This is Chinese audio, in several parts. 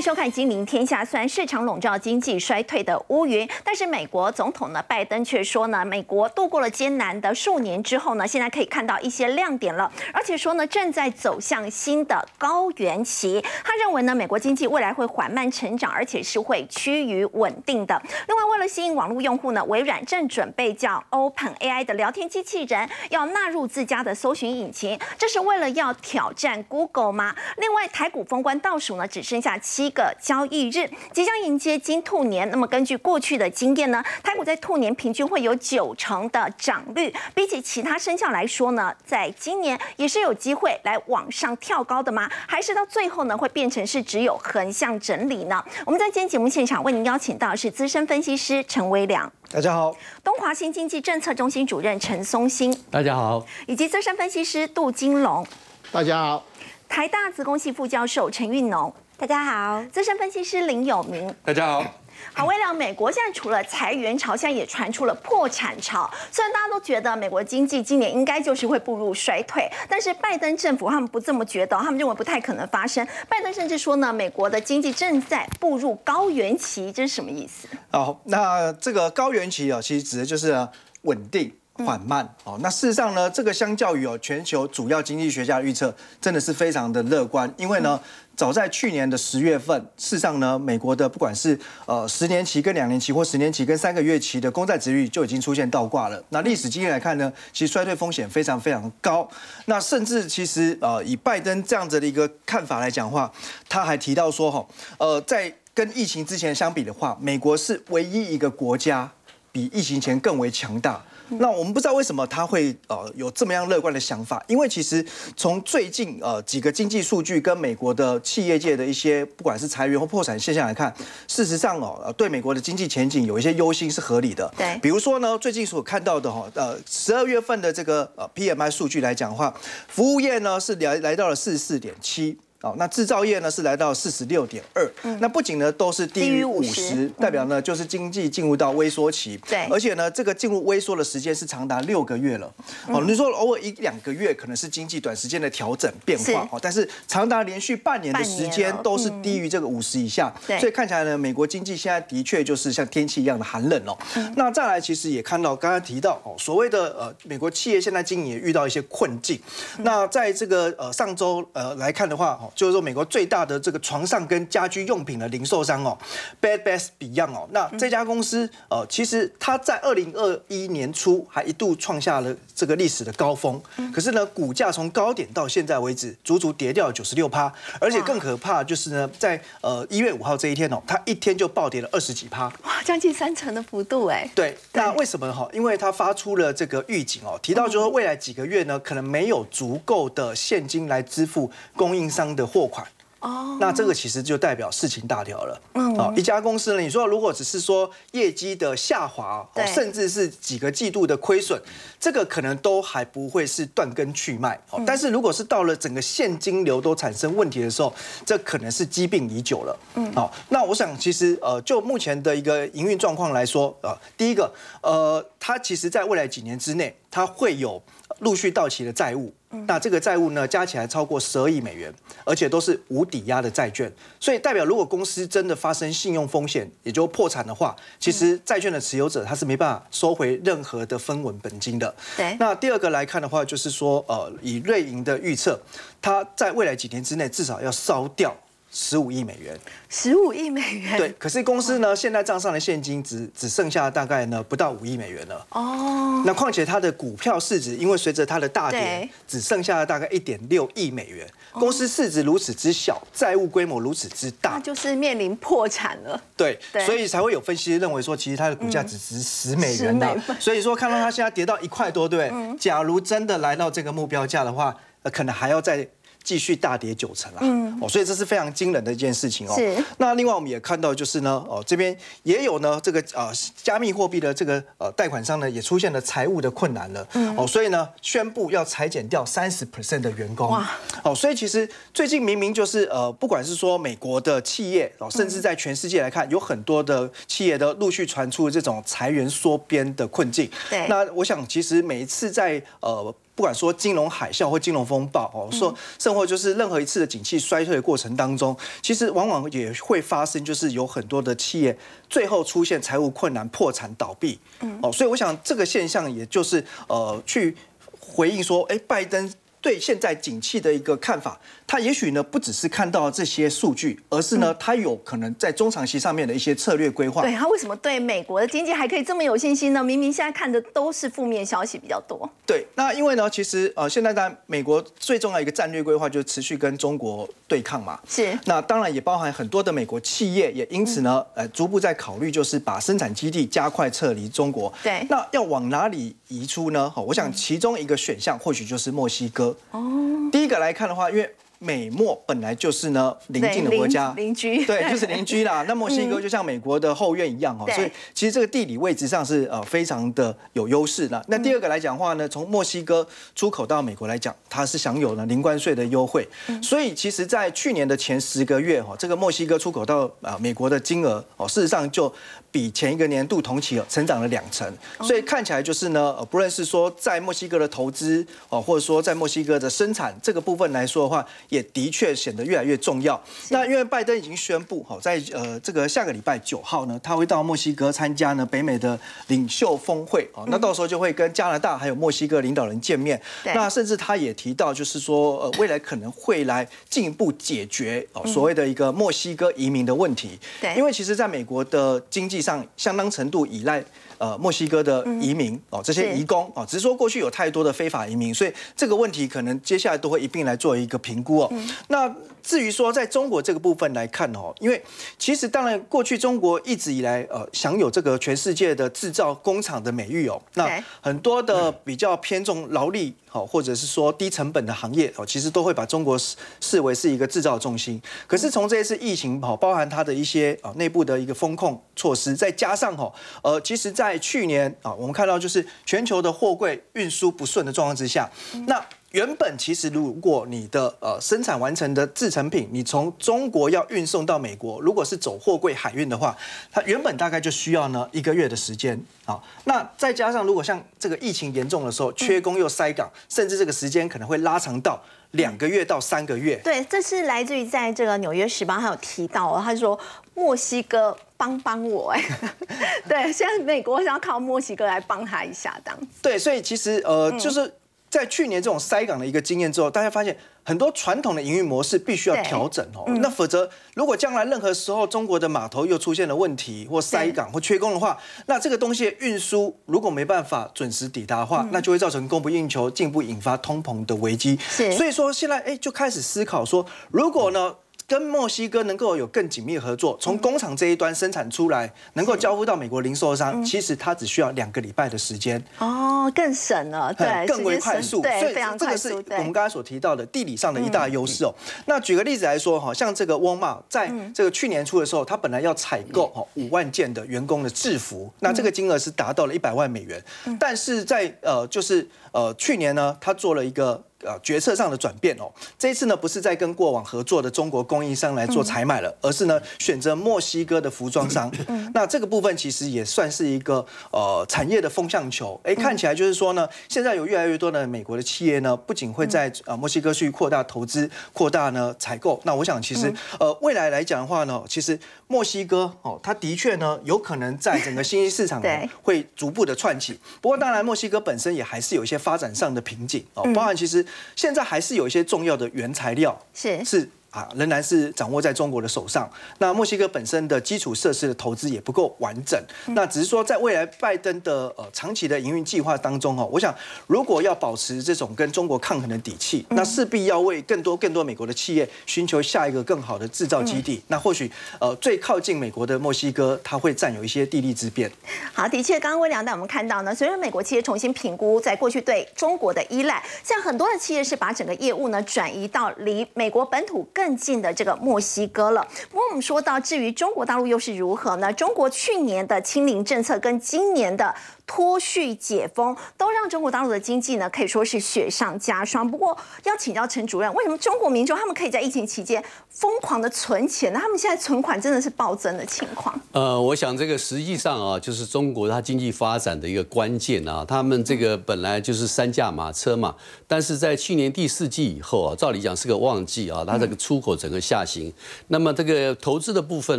收看《金陵天下》。虽然市场笼罩经济衰退的乌云，但是美国总统呢拜登却说呢，美国度过了艰难的数年之后呢，现在可以看到一些亮点了，而且说呢正在走向新的高原期。他认为呢，美国经济未来会缓慢成长，而且是会趋于稳定的。另外，为了吸引网络用户呢，微软正准备叫 Open AI 的聊天机器人要纳入自家的搜寻引擎，这是为了要挑战 Google 吗？另外，台股封关倒数呢，只剩下七个交易日，即将迎接金兔年。那么根据过去的经验呢，台股在兔年平均会有九成的涨率，比起其他生肖来说呢，在今年也是有机会来往上跳高的吗？还是到最后呢，会变成是只有横向整理呢？我们在今天节目现场为您邀请到的是资深分析师陈威良，大家好；东华新经济政策中心主任陈松兴，大家好；以及资深分析师杜金龙，大家好；台大资工系副教授陈运农。大家好，资深分析师林有明。大家好，好。为了美国现在除了裁员潮，现在也传出了破产潮。虽然大家都觉得美国经济今年应该就是会步入衰退，但是拜登政府他们不这么觉得，他们认为不太可能发生。拜登甚至说呢，美国的经济正在步入高原期，这是什么意思？哦，那这个高原期啊，其实指的就是稳定。缓慢哦，那事实上呢，这个相较于哦全球主要经济学家预测，真的是非常的乐观。因为呢，早在去年的十月份，事实上呢，美国的不管是呃十年期跟两年期，或十年期跟三个月期的公债值率就已经出现倒挂了。那历史经验来看呢，其实衰退风险非常非常高。那甚至其实呃以拜登这样子的一个看法来讲话，他还提到说哈，呃在跟疫情之前相比的话，美国是唯一一个国家比疫情前更为强大。那我们不知道为什么他会呃有这么样乐观的想法，因为其实从最近呃几个经济数据跟美国的企业界的一些不管是裁员或破产现象来看，事实上哦对美国的经济前景有一些忧心是合理的。对，比如说呢，最近所看到的哈呃十二月份的这个呃 PMI 数据来讲的话，服务业呢是来来到了四十四点七。哦，那制造业呢是来到四十六点二，那不仅呢都是低于五十，代表呢就是经济进入到微缩期，对，而且呢这个进入微缩的时间是长达六个月了。哦，你说偶尔一两个月可能是经济短时间的调整变化，哦，但是长达连续半年的时间都是低于这个五十以下，所以看起来呢美国经济现在的确就是像天气一样的寒冷哦。那再来其实也看到刚刚提到哦，所谓的呃美国企业现在经营也遇到一些困境。那在这个呃上周呃来看的话哦。就是说，美国最大的这个床上跟家居用品的零售商哦，Bed Bath Beyond 哦，那这家公司呃，其实它在二零二一年初还一度创下了这个历史的高峰，可是呢，股价从高点到现在为止，足足跌掉了九十六趴，而且更可怕就是呢，在呃一月五号这一天哦，它一天就暴跌了二十几趴，哇，将近三成的幅度哎。对，那为什么哈？因为它发出了这个预警哦，提到就是说未来几个月呢，可能没有足够的现金来支付供应商的货款。哦，那这个其实就代表事情大条了。嗯，哦，一家公司呢，你说如果只是说业绩的下滑，甚至是几个季度的亏损，这个可能都还不会是断根去脉。哦，但是如果是到了整个现金流都产生问题的时候，这可能是疾病已久了。嗯，好，那我想其实呃，就目前的一个营运状况来说，呃，第一个，呃，它其实在未来几年之内，它会有。陆续到期的债务，那这个债务呢，加起来超过十二亿美元，而且都是无抵押的债券，所以代表如果公司真的发生信用风险，也就破产的话，其实债券的持有者他是没办法收回任何的分文本金的。对。那第二个来看的话，就是说，呃，以瑞银的预测，它在未来几年之内至少要烧掉。十五亿美元，十五亿美元，对。可是公司呢，现在账上的现金只只剩下大概呢不到五亿美元了。哦。那况且它的股票市值，因为随着它的大跌，只剩下了大概一点六亿美元。公司市值如此之小，债务规模如此之大，那就是面临破产了。对，所以才会有分析认为说，其实它的股价只值十美元的。所以说看到它现在跌到一块多，对？假如真的来到这个目标价的话，呃，可能还要再。继续大跌九成啊！哦，所以这是非常惊人的一件事情哦。是。那另外我们也看到，就是呢，哦，这边也有呢，这个呃，加密货币的这个呃贷款商呢，也出现了财务的困难了。嗯。哦，所以呢，宣布要裁减掉三十 percent 的员工。哇。哦，所以其实最近明明就是呃，不管是说美国的企业哦，甚至在全世界来看，有很多的企业都陆续传出这种裁员缩编的困境。对。那我想，其实每一次在呃。不管说金融海啸或金融风暴哦，说甚或就是任何一次的景气衰退的过程当中，其实往往也会发生，就是有很多的企业最后出现财务困难、破产倒闭。哦，所以我想这个现象也就是呃去回应说，哎，拜登。对现在景气的一个看法，他也许呢不只是看到这些数据，而是呢他有可能在中长期上面的一些策略规划。对他为什么对美国的经济还可以这么有信心呢？明明现在看的都是负面消息比较多。对，那因为呢，其实呃现在在美国最重要一个战略规划就是持续跟中国对抗嘛。是。那当然也包含很多的美国企业也因此呢呃逐步在考虑就是把生产基地加快撤离中国。对。那要往哪里移出呢？好，我想其中一个选项或许就是墨西哥。哦。第一个来看的话，因为美墨本来就是呢邻近的国家，邻居，对，就是邻居啦。那墨西哥就像美国的后院一样哦，所以其实这个地理位置上是呃非常的有优势的。那第二个来讲话呢，从墨西哥出口到美国来讲，它是享有了零关税的优惠。所以其实，在去年的前十个月哈，这个墨西哥出口到啊美国的金额哦，事实上就。比前一个年度同期成长了两成，所以看起来就是呢，不论是说在墨西哥的投资哦，或者说在墨西哥的生产这个部分来说的话，也的确显得越来越重要。那因为拜登已经宣布，好在呃这个下个礼拜九号呢，他会到墨西哥参加呢北美的领袖峰会哦，那到时候就会跟加拿大还有墨西哥领导人见面。那甚至他也提到，就是说呃未来可能会来进一步解决哦所谓的一个墨西哥移民的问题。对，因为其实在美国的经济。上相当程度依赖呃墨西哥的移民哦，这些移工哦，只是说过去有太多的非法移民，所以这个问题可能接下来都会一并来做一个评估哦。那至于说在中国这个部分来看哦，因为其实当然过去中国一直以来呃享有这个全世界的制造工厂的美誉哦，那很多的比较偏重劳力。好，或者是说低成本的行业哦，其实都会把中国视视为是一个制造重心。可是从这一次疫情哦，包含它的一些啊内部的一个风控措施，再加上哈呃，其实在去年啊，我们看到就是全球的货柜运输不顺的状况之下，那。原本其实，如果你的呃生产完成的制成品，你从中国要运送到美国，如果是走货柜海运的话，它原本大概就需要呢一个月的时间啊。那再加上如果像这个疫情严重的时候，缺工又塞港，甚至这个时间可能会拉长到两个月到三个月。对，这是来自于在这个《纽约时报》还有提到，他说墨西哥帮帮我哎，对，现在美国想要靠墨西哥来帮他一下，这样。对，所以其实呃就是。在去年这种塞港的一个经验之后，大家发现很多传统的营运模式必须要调整哦。那否则，如果将来任何时候中国的码头又出现了问题，或塞港或缺工的话，那这个东西运输如果没办法准时抵达的话，那就会造成供不应求，进一步引发通膨的危机。所以说现在哎就开始思考说，如果呢？跟墨西哥能够有更紧密的合作，从工厂这一端生产出来，能够交付到美国零售商，其实它只需要两个礼拜的时间。哦，更省了，对，更为快速，对，非常快速。这个是我们刚才所提到的地理上的一大优势哦。那举个例子来说，哈，像这个沃尔玛在这个去年初的时候，它本来要采购哈五万件的员工的制服，那这个金额是达到了一百万美元，但是在呃，就是呃去年呢，它做了一个。呃，决策上的转变哦，这一次呢，不是在跟过往合作的中国供应商来做采买了，而是呢选择墨西哥的服装商。那这个部分其实也算是一个呃产业的风向球。哎，看起来就是说呢，现在有越来越多的美国的企业呢，不仅会在呃墨西哥去扩大投资、扩大呢采购。那我想，其实呃未来来讲的话呢，其实墨西哥哦，它的确呢有可能在整个新兴市场 会逐步的串起。不过当然，墨西哥本身也还是有一些发展上的瓶颈哦，包含其实。现在还是有一些重要的原材料是是。啊，仍然是掌握在中国的手上。那墨西哥本身的基础设施的投资也不够完整。那只是说，在未来拜登的呃长期的营运计划当中哦，我想如果要保持这种跟中国抗衡的底气，那势必要为更多更多美国的企业寻求下一个更好的制造基地。那或许呃最靠近美国的墨西哥，它会占有一些地利之便。好，的确，刚刚温良带我们看到呢，随着美国企业重新评估在过去对中国的依赖，像很多的企业是把整个业务呢转移到离美国本土更更近的这个墨西哥了。不过我们说到，至于中国大陆又是如何呢？中国去年的清零政策跟今年的。脱序解封都让中国大陆的经济呢可以说是雪上加霜。不过要请教陈主任，为什么中国民众他们可以在疫情期间疯狂的存钱呢？他们现在存款真的是暴增的情况。呃，我想这个实际上啊，就是中国它经济发展的一个关键啊。他们这个本来就是三驾马车嘛，但是在去年第四季以后啊，照理讲是个旺季啊，它这个出口整个下行。那么这个投资的部分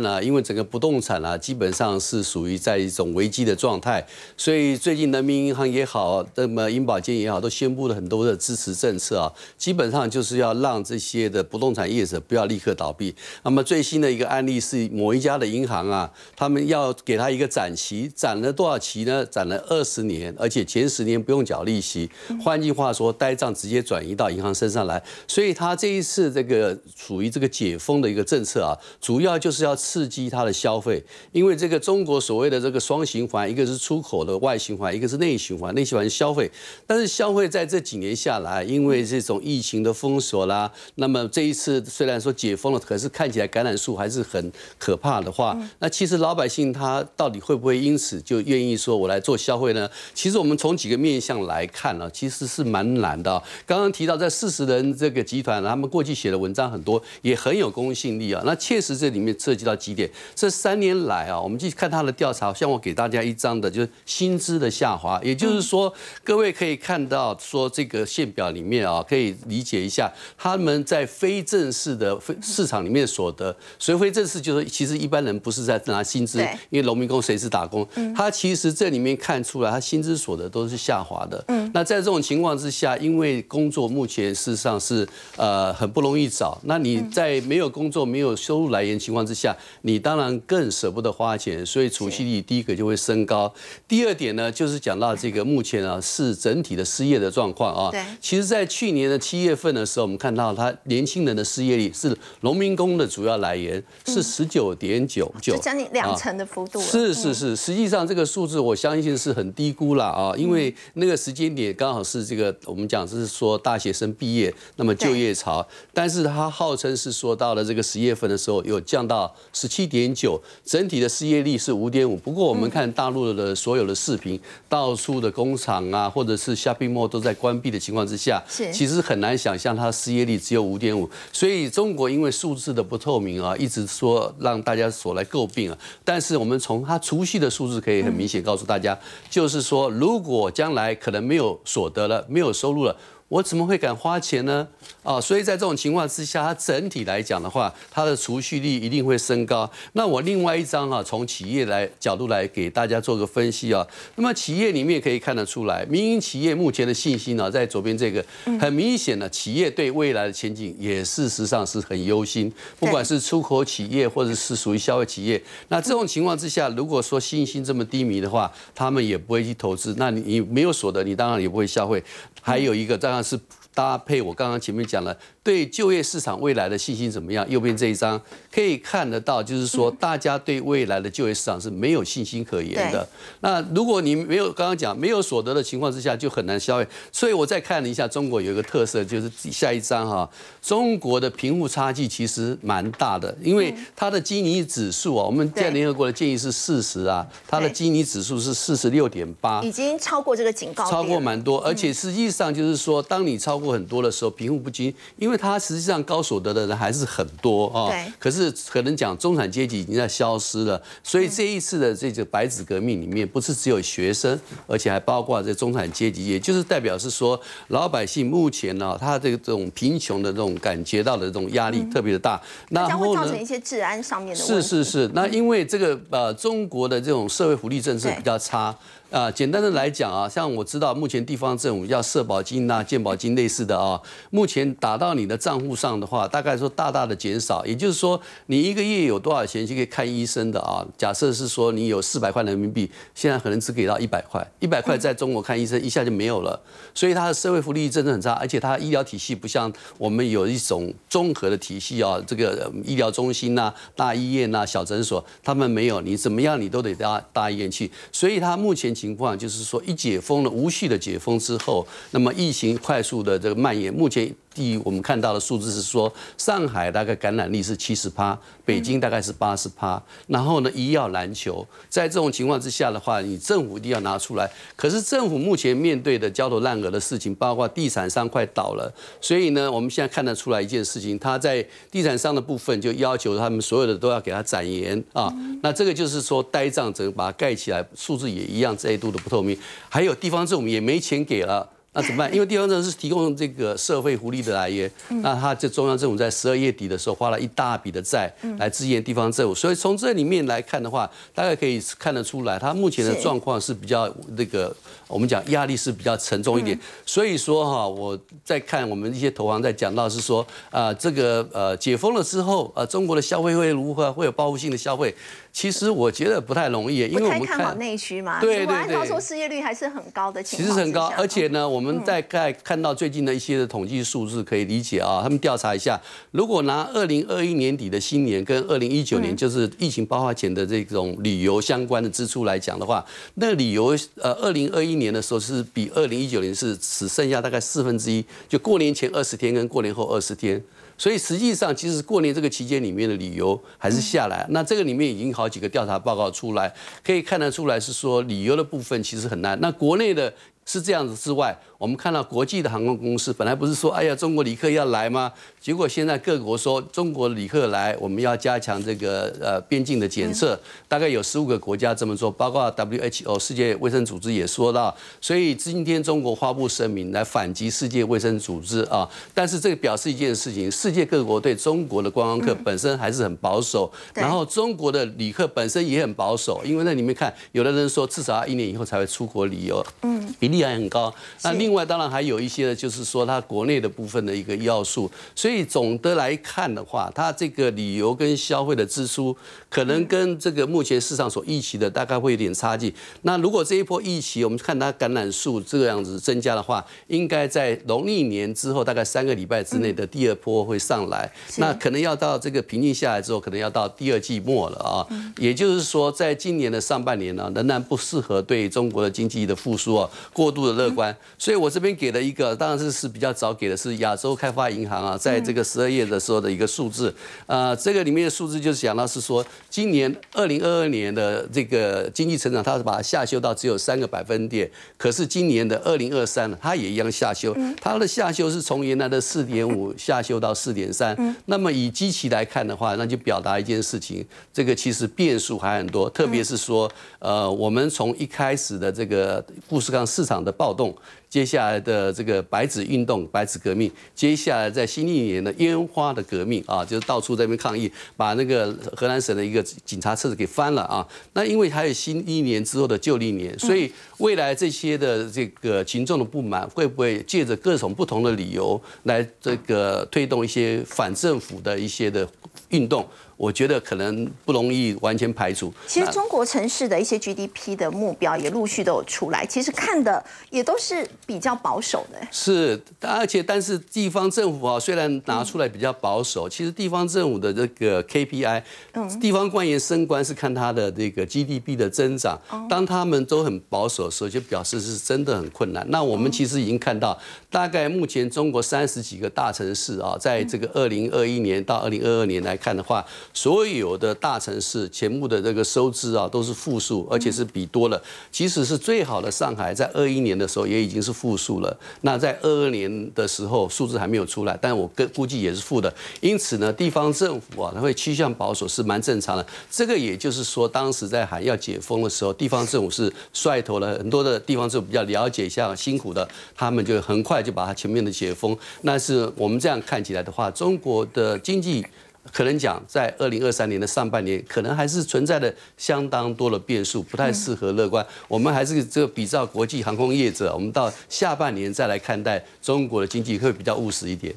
呢，因为整个不动产啊，基本上是属于在一种危机的状态，所以。所以最近人民银行也好，那么银保监也好，都宣布了很多的支持政策啊，基本上就是要让这些的不动产业者不要立刻倒闭。那么最新的一个案例是某一家的银行啊，他们要给他一个展期，展了多少期呢？展了二十年，而且前十年不用缴利息。换句话说，呆账直接转移到银行身上来。所以他这一次这个属于这个解封的一个政策啊，主要就是要刺激他的消费，因为这个中国所谓的这个双循环，一个是出口的外。外循环，一个是内循环，内循环消费，但是消费在这几年下来，因为这种疫情的封锁啦，那么这一次虽然说解封了，可是看起来感染数还是很可怕的话，那其实老百姓他到底会不会因此就愿意说我来做消费呢？其实我们从几个面向来看呢，其实是蛮难的。刚刚提到在四十人这个集团，他们过去写的文章很多，也很有公信力啊。那确实这里面涉及到几点，这三年来啊，我们去看他的调查，像我给大家一张的，就是新。资的下滑，也就是说，各位可以看到，说这个线表里面啊，可以理解一下，他们在非正式的市场里面所得，所以非正式就是其实一般人不是在拿薪资，因为农民工谁是打工，他其实这里面看出来，他薪资所得都是下滑的。嗯，那在这种情况之下，因为工作目前事实上是呃很不容易找，那你在没有工作、没有收入来源情况之下，你当然更舍不得花钱，所以储蓄率第一个就会升高，第二点。呢，就是讲到这个目前啊是整体的失业的状况啊。对。其实，在去年的七月份的时候，我们看到他年轻人的失业率是农民工的主要来源，是十九点九九，将近两成的幅度。是是是，实际上这个数字我相信是很低估了啊，因为那个时间点刚好是这个我们讲是说大学生毕业，那么就业潮，但是他号称是说到了这个十月份的时候有降到十七点九，整体的失业率是五点五。不过我们看大陆的所有的视频。到处的工厂啊，或者是 shopping mall 都在关闭的情况之下，其实很难想象它失业率只有五点五。所以中国因为数字的不透明啊，一直说让大家所来诟病啊。但是我们从它除夕的数字可以很明显告诉大家，就是说如果将来可能没有所得了，没有收入了。我怎么会敢花钱呢？啊，所以在这种情况之下，它整体来讲的话，它的储蓄率一定会升高。那我另外一张啊，从企业来角度来给大家做个分析啊。那么企业里面可以看得出来，民营企业目前的信心呢，在左边这个很明显的，企业对未来的前景也事实上是很忧心。不管是出口企业或者是属于消费企业，那这种情况之下，如果说信心这么低迷的话，他们也不会去投资。那你你没有所得，你当然也不会消费。还有一个当然。是搭配我刚刚前面讲了。对就业市场未来的信心怎么样？右边这一张可以看得到，就是说大家对未来的就业市场是没有信心可言的。那如果你没有刚刚讲没有所得的情况之下，就很难消费。所以我再看了一下中国有一个特色，就是下一张哈，中国的贫富差距其实蛮大的，因为它的基尼指数啊，我们在联合国的建议是四十啊，它的基尼指数是四十六点八，已经超过这个警告，超过蛮多。而且实际上就是说，当你超过很多的时候，贫富不均，因为因为它实际上高所得的人还是很多啊，对。可是可能讲中产阶级已经在消失了，所以这一次的这个白纸革命里面，不是只有学生，而且还包括这中产阶级，也就是代表是说老百姓目前呢，他这个这种贫穷的这种感觉到的这种压力特别的大，那将会造成一些治安上面的是是是，那因为这个呃中国的这种社会福利政策比较差。啊，简单的来讲啊，像我知道目前地方政府要社保金呐、健保金类似的啊，目前打到你的账户上的话，大概说大大的减少。也就是说，你一个月有多少钱就可以看医生的啊？假设是说你有四百块人民币，现在可能只给到一百块，一百块在中国看医生一下就没有了。所以它的社会福利真的很差，而且它医疗体系不像我们有一种综合的体系啊，这个医疗中心呐、大医院呐、小诊所，他们没有，你怎么样你都得到大医院去。所以它目前。情况就是说，一解封了，无序的解封之后，那么疫情快速的这个蔓延，目前第一我们看到的数字是说，上海大概感染力是七十趴，北京大概是八十趴，然后呢，医药难求，在这种情况之下的话，你政府一定要拿出来。可是政府目前面对的焦头烂额的事情，包括地产商快倒了，所以呢，我们现在看得出来一件事情，他在地产商的部分就要求他们所有的都要给他展延啊，那这个就是说呆账整个把它盖起来，数字也一样再度的不透明，还有地方政府也没钱给了。那怎么办？因为地方政府是提供这个社会福利的来源，那他这中央政府在十二月底的时候花了一大笔的债来支援地方政府，所以从这里面来看的话，大概可以看得出来，他目前的状况是比较那个，我们讲压力是比较沉重一点。所以说哈，我在看我们一些投行在讲到是说，啊，这个呃解封了之后，呃中国的消费会如何？会有报复性的消费？其实我觉得不太容易，因为我们看好内需嘛。对对对。按照说失业率还是很高的情况。其实很高，而且呢，我们在看看到最近的一些的统计数字，可以理解啊。他们调查一下，如果拿二零二一年底的新年跟二零一九年，就是疫情爆发前的这种旅游相关的支出来讲的话，那旅游呃二零二一年的时候是比二零一九年是只剩下大概四分之一，就过年前二十天跟过年后二十天。所以实际上，其实过年这个期间里面的旅游还是下来。那这个里面已经好几个调查报告出来，可以看得出来是说旅游的部分其实很难。那国内的是这样子之外。我们看到国际的航空公司本来不是说，哎呀，中国旅客要来吗？结果现在各国说，中国旅客来，我们要加强这个呃边境的检测。大概有十五个国家这么做，包括 WHO 世界卫生组织也说到。所以今天中国发布声明来反击世界卫生组织啊。但是这个表示一件事情，世界各国对中国的观光客本身还是很保守，然后中国的旅客本身也很保守，因为那里面看，有的人说至少要一年以后才会出国旅游，嗯，比例还很高。那另另外，当然还有一些呢，就是说它国内的部分的一个要素。所以总的来看的话，它这个旅游跟消费的支出，可能跟这个目前市场所预期的大概会有点差距。那如果这一波疫情，我们看它感染数这个样子增加的话，应该在农历年之后大概三个礼拜之内的第二波会上来。那可能要到这个平静下来之后，可能要到第二季末了啊。也就是说，在今年的上半年呢，仍然不适合对中国的经济的复苏啊过度的乐观。所以。我这边给的一个，当然是是比较早给的，是亚洲开发银行啊，在这个十二月的时候的一个数字。呃，这个里面的数字就是讲到是说，今年二零二二年的这个经济成长，它是把它下修到只有三个百分点。可是今年的二零二三呢，它也一样下修，它的下修是从原来的四点五下修到四点三。那么以基期来看的话，那就表达一件事情，这个其实变数还很多，特别是说，呃，我们从一开始的这个富士康市场的暴动。接下来的这个白纸运动、白纸革命，接下来在新一年的烟花的革命啊，就是到处在那边抗议，把那个河南省的一个警察车子给翻了啊。那因为还有新一年之后的旧历年，所以未来这些的这个群众的不满，会不会借着各种不同的理由来这个推动一些反政府的一些的运动？我觉得可能不容易完全排除。其实中国城市的一些 GDP 的目标也陆续都有出来，其实看的也都是比较保守的。是，而且但是地方政府啊，虽然拿出来比较保守，其实地方政府的这个 KPI，嗯，地方官员升官是看他的这个 GDP 的增长。当他们都很保守的时候，就表示是真的很困难。那我们其实已经看到，大概目前中国三十几个大城市啊，在这个二零二一年到二零二二年来看的话。所有的大城市全部的这个收支啊都是负数，而且是比多了。即使是最好的上海，在二一年的时候也已经是负数了。那在二二年的时候，数字还没有出来，但我跟估计也是负的。因此呢，地方政府啊，它会趋向保守是蛮正常的。这个也就是说，当时在喊要解封的时候，地方政府是率头了很多的地方政府比较了解一下辛苦的，他们就很快就把它全面的解封。那是我们这样看起来的话，中国的经济。可能讲，在二零二三年的上半年，可能还是存在的相当多的变数，不太适合乐观。我们还是这个比照国际航空业者，我们到下半年再来看待中国的经济，会比较务实一点。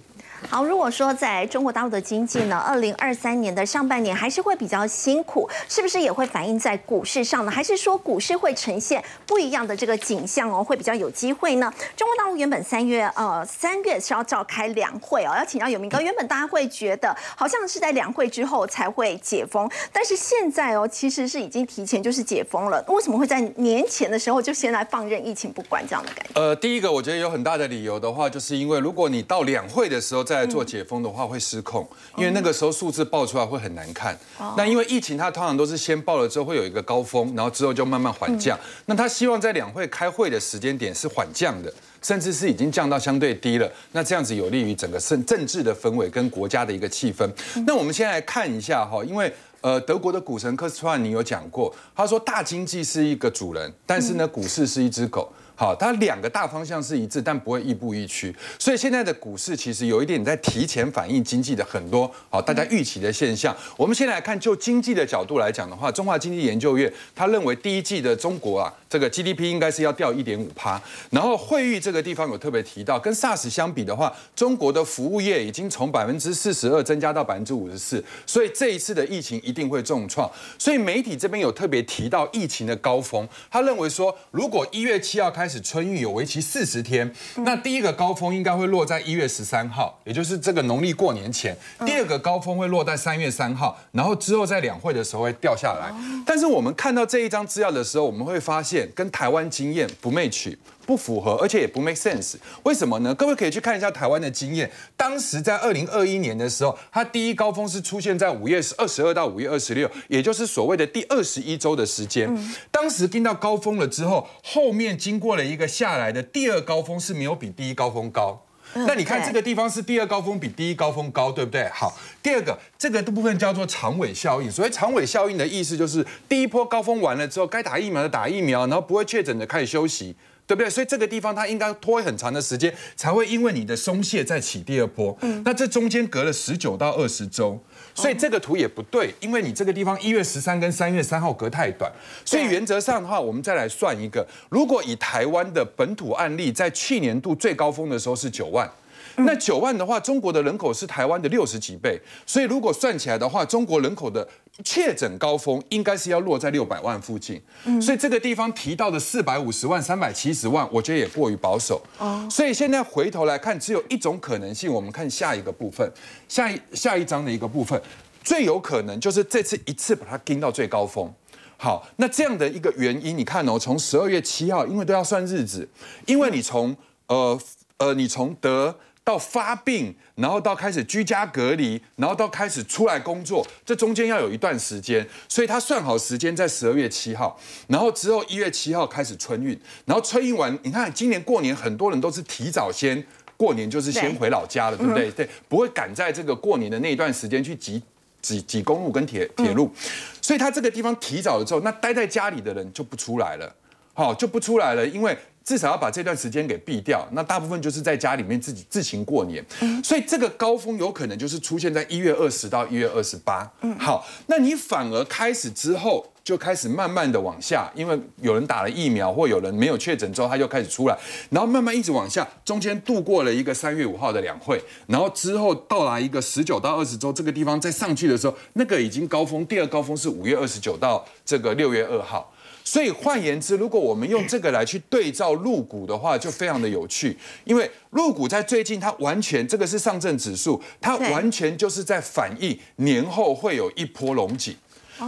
好，如果说在中国大陆的经济呢，二零二三年的上半年还是会比较辛苦，是不是也会反映在股市上呢？还是说股市会呈现不一样的这个景象哦，会比较有机会呢？中国大陆原本三月呃三月是要召开两会哦，要请教有明哥。原本大家会觉得好像是在两会之后才会解封，但是现在哦其实是已经提前就是解封了。为什么会在年前的时候就先来放任疫情不管这样的感觉？呃，第一个我觉得有很大的理由的话，就是因为如果你到两会的时候再在做解封的话会失控，因为那个时候数字报出来会很难看。那因为疫情它通常都是先报了之后会有一个高峰，然后之后就慢慢缓降。那他希望在两会开会的时间点是缓降的，甚至是已经降到相对低了。那这样子有利于整个政政治的氛围跟国家的一个气氛。那我们先来看一下哈，因为呃德国的股神科斯特尼有讲过，他说大经济是一个主人，但是呢股市是一只狗。好，它两个大方向是一致，但不会亦步亦趋。所以现在的股市其实有一点在提前反映经济的很多好大家预期的现象。我们先来看，就经济的角度来讲的话，中华经济研究院他认为第一季的中国啊，这个 GDP 应该是要掉一点五趴。然后汇率这个地方有特别提到，跟 SARS 相比的话，中国的服务业已经从百分之四十二增加到百分之五十四，所以这一次的疫情一定会重创。所以媒体这边有特别提到疫情的高峰，他认为说，如果一月七号开开始春运有为期四十天，那第一个高峰应该会落在一月十三号，也就是这个农历过年前。第二个高峰会落在三月三号，然后之后在两会的时候会掉下来。但是我们看到这一张资料的时候，我们会发现跟台湾经验不 match。不符合，而且也不 make sense。为什么呢？各位可以去看一下台湾的经验。当时在二零二一年的时候，它第一高峰是出现在五月二十二到五月二十六，也就是所谓的第二十一周的时间。当时盯到高峰了之后，后面经过了一个下来的第二高峰是没有比第一高峰高。那你看这个地方是第二高峰比第一高峰高，对不对？好，第二个这个的部分叫做长尾效应。所谓长尾效应的意思就是第一波高峰完了之后，该打疫苗的打疫苗，然后不会确诊的开始休息。对不对？所以这个地方它应该拖很长的时间，才会因为你的松懈再起第二波。嗯，那这中间隔了十九到二十周，所以这个图也不对，因为你这个地方一月十三跟三月三号隔太短。所以原则上的话，我们再来算一个，如果以台湾的本土案例，在去年度最高峰的时候是九万。那九万的话，中国的人口是台湾的六十几倍，所以如果算起来的话，中国人口的确诊高峰应该是要落在六百万附近。所以这个地方提到的四百五十万、三百七十万，我觉得也过于保守。哦，所以现在回头来看，只有一种可能性，我们看下一个部分，下一下一章的一个部分，最有可能就是这次一次把它盯到最高峰。好，那这样的一个原因，你看哦，从十二月七号，因为都要算日子，因为你从呃呃，你从得。到发病，然后到开始居家隔离，然后到开始出来工作，这中间要有一段时间，所以他算好时间在十二月七号，然后之后一月七号开始春运，然后春运完，你看今年过年很多人都是提早先过年，就是先回老家了，对不对？对，不会赶在这个过年的那一段时间去挤挤挤公路跟铁铁路，所以他这个地方提早了之后，那待在家里的人就不出来了，好就不出来了，因为。至少要把这段时间给避掉，那大部分就是在家里面自己自行过年，所以这个高峰有可能就是出现在一月二十到一月二十八。好，那你反而开始之后就开始慢慢的往下，因为有人打了疫苗或有人没有确诊之后，他就开始出来，然后慢慢一直往下，中间度过了一个三月五号的两会，然后之后到达一个十九到二十周这个地方再上去的时候，那个已经高峰，第二高峰是五月二十九到这个六月二号。所以换言之，如果我们用这个来去对照入股的话，就非常的有趣。因为入股在最近，它完全这个是上证指数，它完全就是在反映年后会有一波龙井。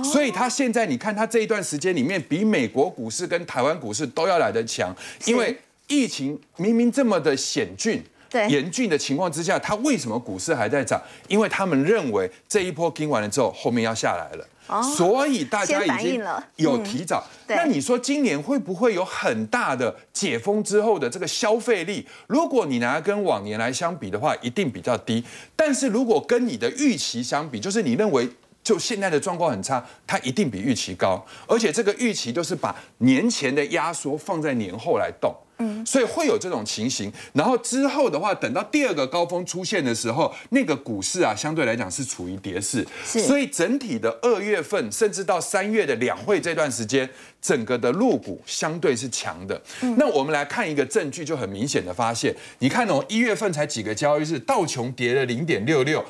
所以它现在你看，它这一段时间里面，比美国股市跟台湾股市都要来得强。因为疫情明明这么的险峻、严峻的情况之下，它为什么股市还在涨？因为他们认为这一波跟完了之后，后面要下来了。所以大家已经有提早。那你说今年会不会有很大的解封之后的这个消费力？如果你拿跟往年来相比的话，一定比较低。但是如果跟你的预期相比，就是你认为就现在的状况很差，它一定比预期高。而且这个预期都是把年前的压缩放在年后来动。嗯，所以会有这种情形。然后之后的话，等到第二个高峰出现的时候，那个股市啊，相对来讲是处于跌势。所以整体的二月份，甚至到三月的两会这段时间，整个的陆股相对是强的。那我们来看一个证据，就很明显的发现，你看哦，一月份才几个交易日，道琼跌了零点六六。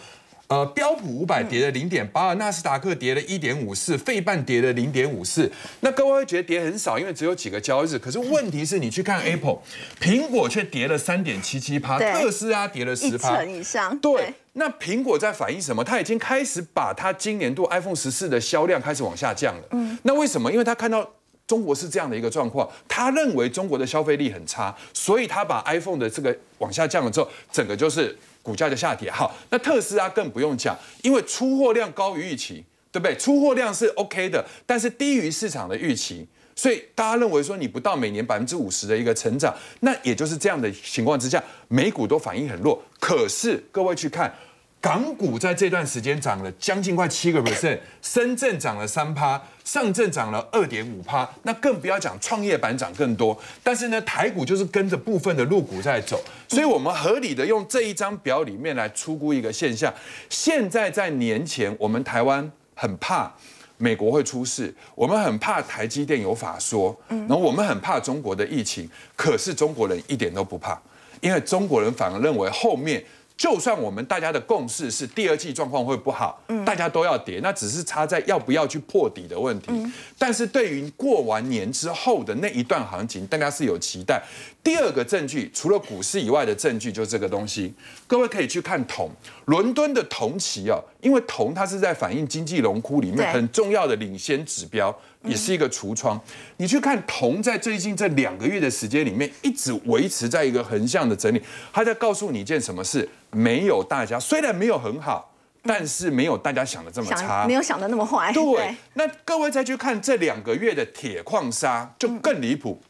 呃，标普五百跌了零点八二，纳斯达克跌了一点五四，费半跌了零点五四。那各位会觉得跌很少，因为只有几个交易日。可是问题是你去看 Apple，苹果却跌了三点七七趴，特斯拉跌了十趴以上。对，那苹果在反映什么？它已经开始把它今年度 iPhone 十四的销量开始往下降了。嗯，那为什么？因为他看到中国是这样的一个状况，他认为中国的消费力很差，所以他把 iPhone 的这个往下降了之后，整个就是。股价就下跌，好，那特斯拉更不用讲，因为出货量高于预期，对不对？出货量是 OK 的，但是低于市场的预期，所以大家认为说你不到每年百分之五十的一个成长，那也就是这样的情况之下，美股都反应很弱。可是各位去看。港股在这段时间涨了将近快七个 percent，深圳涨了三趴，上证涨了二点五趴，那更不要讲创业板涨更多。但是呢，台股就是跟着部分的入股在走，所以我们合理的用这一张表里面来出估一个现象。现在在年前，我们台湾很怕美国会出事，我们很怕台积电有法说，然后我们很怕中国的疫情，可是中国人一点都不怕，因为中国人反而认为后面。就算我们大家的共识是第二季状况会不好，大家都要跌，那只是差在要不要去破底的问题。但是对于过完年之后的那一段行情，大家是有期待。第二个证据，除了股市以外的证据，就是这个东西。各位可以去看铜，伦敦的铜期啊，因为铜它是在反映经济龙窟里面很重要的领先指标。也是一个橱窗，你去看铜在最近这两个月的时间里面，一直维持在一个横向的整理。它在告诉你一件什么事？没有大家虽然没有很好，但是没有大家想的这么差，没有想的那么坏。对，那各位再去看这两个月的铁矿砂，就更离谱。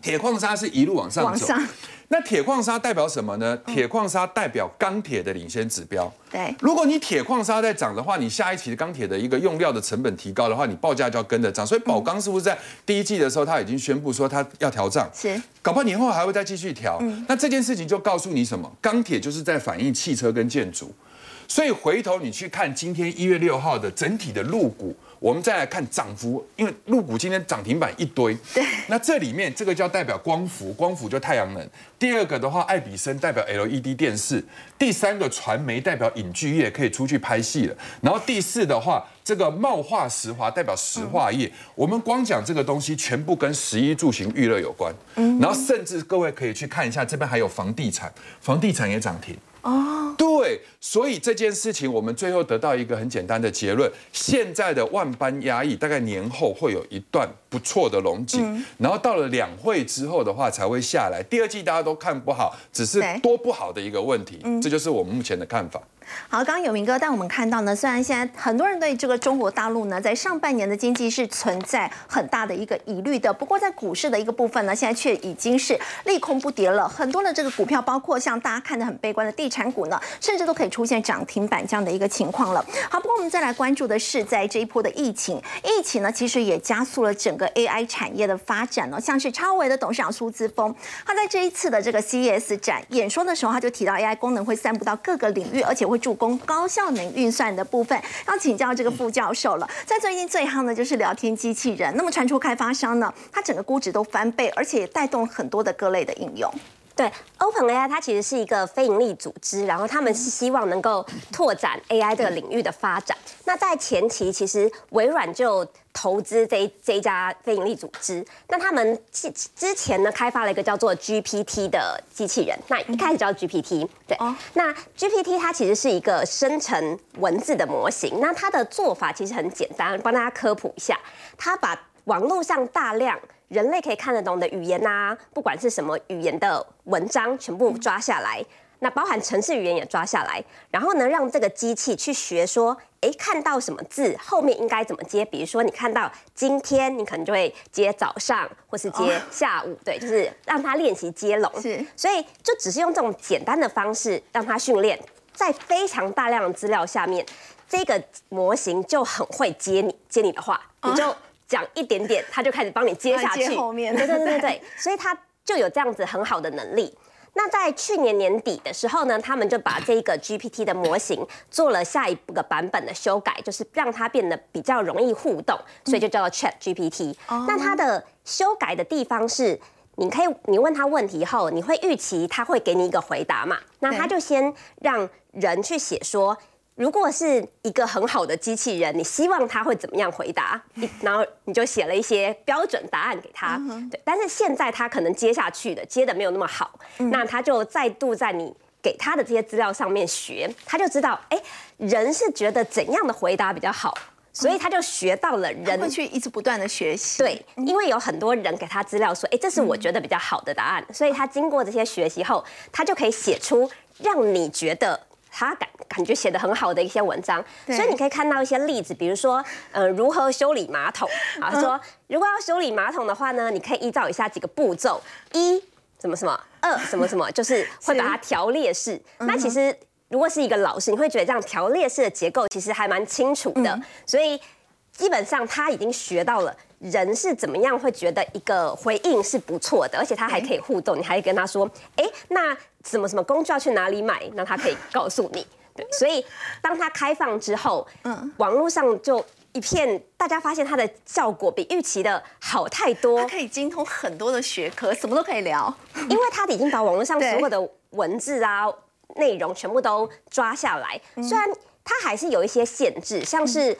铁矿砂是一路往上走。那铁矿砂代表什么呢？铁矿砂代表钢铁的领先指标。对，如果你铁矿砂在涨的话，你下一期的钢铁的一个用料的成本提高的话，你报价就要跟着涨。所以宝钢是不是在第一季的时候，他已经宣布说他要调涨？是，搞不好年后还会再继续调。那这件事情就告诉你什么？钢铁就是在反映汽车跟建筑。所以回头你去看今天一月六号的整体的入股。我们再来看涨幅，因为入股今天涨停板一堆。对。那这里面这个叫代表光伏，光伏就太阳能。第二个的话，爱比生代表 LED 电视。第三个传媒代表影剧业可以出去拍戏了。然后第四的话，这个茂化石华代表石化业。我们光讲这个东西，全部跟十一住行娱乐有关。嗯。然后甚至各位可以去看一下，这边还有房地产，房地产也涨停。哦，对，所以这件事情我们最后得到一个很简单的结论：现在的万般压抑，大概年后会有一段不错的龙井，然后到了两会之后的话才会下来。第二季大家都看不好，只是多不好的一个问题，这就是我们目前的看法。好，刚刚有明哥带我们看到呢，虽然现在很多人对这个中国大陆呢，在上半年的经济是存在很大的一个疑虑的，不过在股市的一个部分呢，现在却已经是利空不跌了。很多的这个股票，包括像大家看的很悲观的地产股呢，甚至都可以出现涨停板这样的一个情况了。好，不过我们再来关注的是，在这一波的疫情，疫情呢，其实也加速了整个 AI 产业的发展呢。像是超维的董事长苏姿峰，他在这一次的这个 CES 展演说的时候，他就提到 AI 功能会散布到各个领域，而且会助攻高效能运算的部分，要请教这个副教授了。在最近最夯的就是聊天机器人，那么传出开发商呢，它整个估值都翻倍，而且也带动很多的各类的应用。对，OpenAI 它其实是一个非营利组织，然后他们是希望能够拓展 AI 这个领域的发展。那在前期，其实微软就投资这这一家非营利组织。那他们之之前呢，开发了一个叫做 GPT 的机器人。那一开始叫 GPT，对。那 GPT 它其实是一个生成文字的模型。那它的做法其实很简单，帮大家科普一下。它把网络上大量人类可以看得懂的语言呐，不管是什么语言的文章，全部抓下来，那包含城市语言也抓下来，然后呢，让这个机器去学说，哎，看到什么字后面应该怎么接？比如说你看到今天，你可能就会接早上，或是接下午，对，就是让它练习接龙。是，所以就只是用这种简单的方式让它训练，在非常大量的资料下面，这个模型就很会接你接你的话，你就。讲一点点，他就开始帮你接下去。后面，对对对对对，所以他就有这样子很好的能力。那在去年年底的时候呢，他们就把这个 GPT 的模型做了下一个版本的修改，就是让它变得比较容易互动，所以就叫做 Chat GPT。那它的修改的地方是，你可以你问他问题后，你会预期他会给你一个回答嘛？那他就先让人去写说。如果是一个很好的机器人，你希望他会怎么样回答？然后你就写了一些标准答案给他。对，但是现在他可能接下去的接的没有那么好，那他就再度在你给他的这些资料上面学，他就知道，哎，人是觉得怎样的回答比较好，所以他就学到了人会去一直不断的学习。对，因为有很多人给他资料说，哎，这是我觉得比较好的答案，所以他经过这些学习后，他就可以写出让你觉得。他感感觉写的很好的一些文章，所以你可以看到一些例子，比如说，呃，如何修理马桶啊？说如果要修理马桶的话呢，你可以依照以下几个步骤：一什么什么，二什么什么，就是会把它条列式。那其实如果是一个老师，你会觉得这样条列式的结构其实还蛮清楚的。所以基本上他已经学到了人是怎么样会觉得一个回应是不错的，而且他还可以互动，你还可以跟他说，哎，那。什么什么工具要去哪里买？那他可以告诉你。对，所以当它开放之后，嗯，网络上就一片，大家发现它的效果比预期的好太多。它可以精通很多的学科，什么都可以聊，因为它已经把网络上所有的文字啊、内容全部都抓下来。虽然它还是有一些限制，像是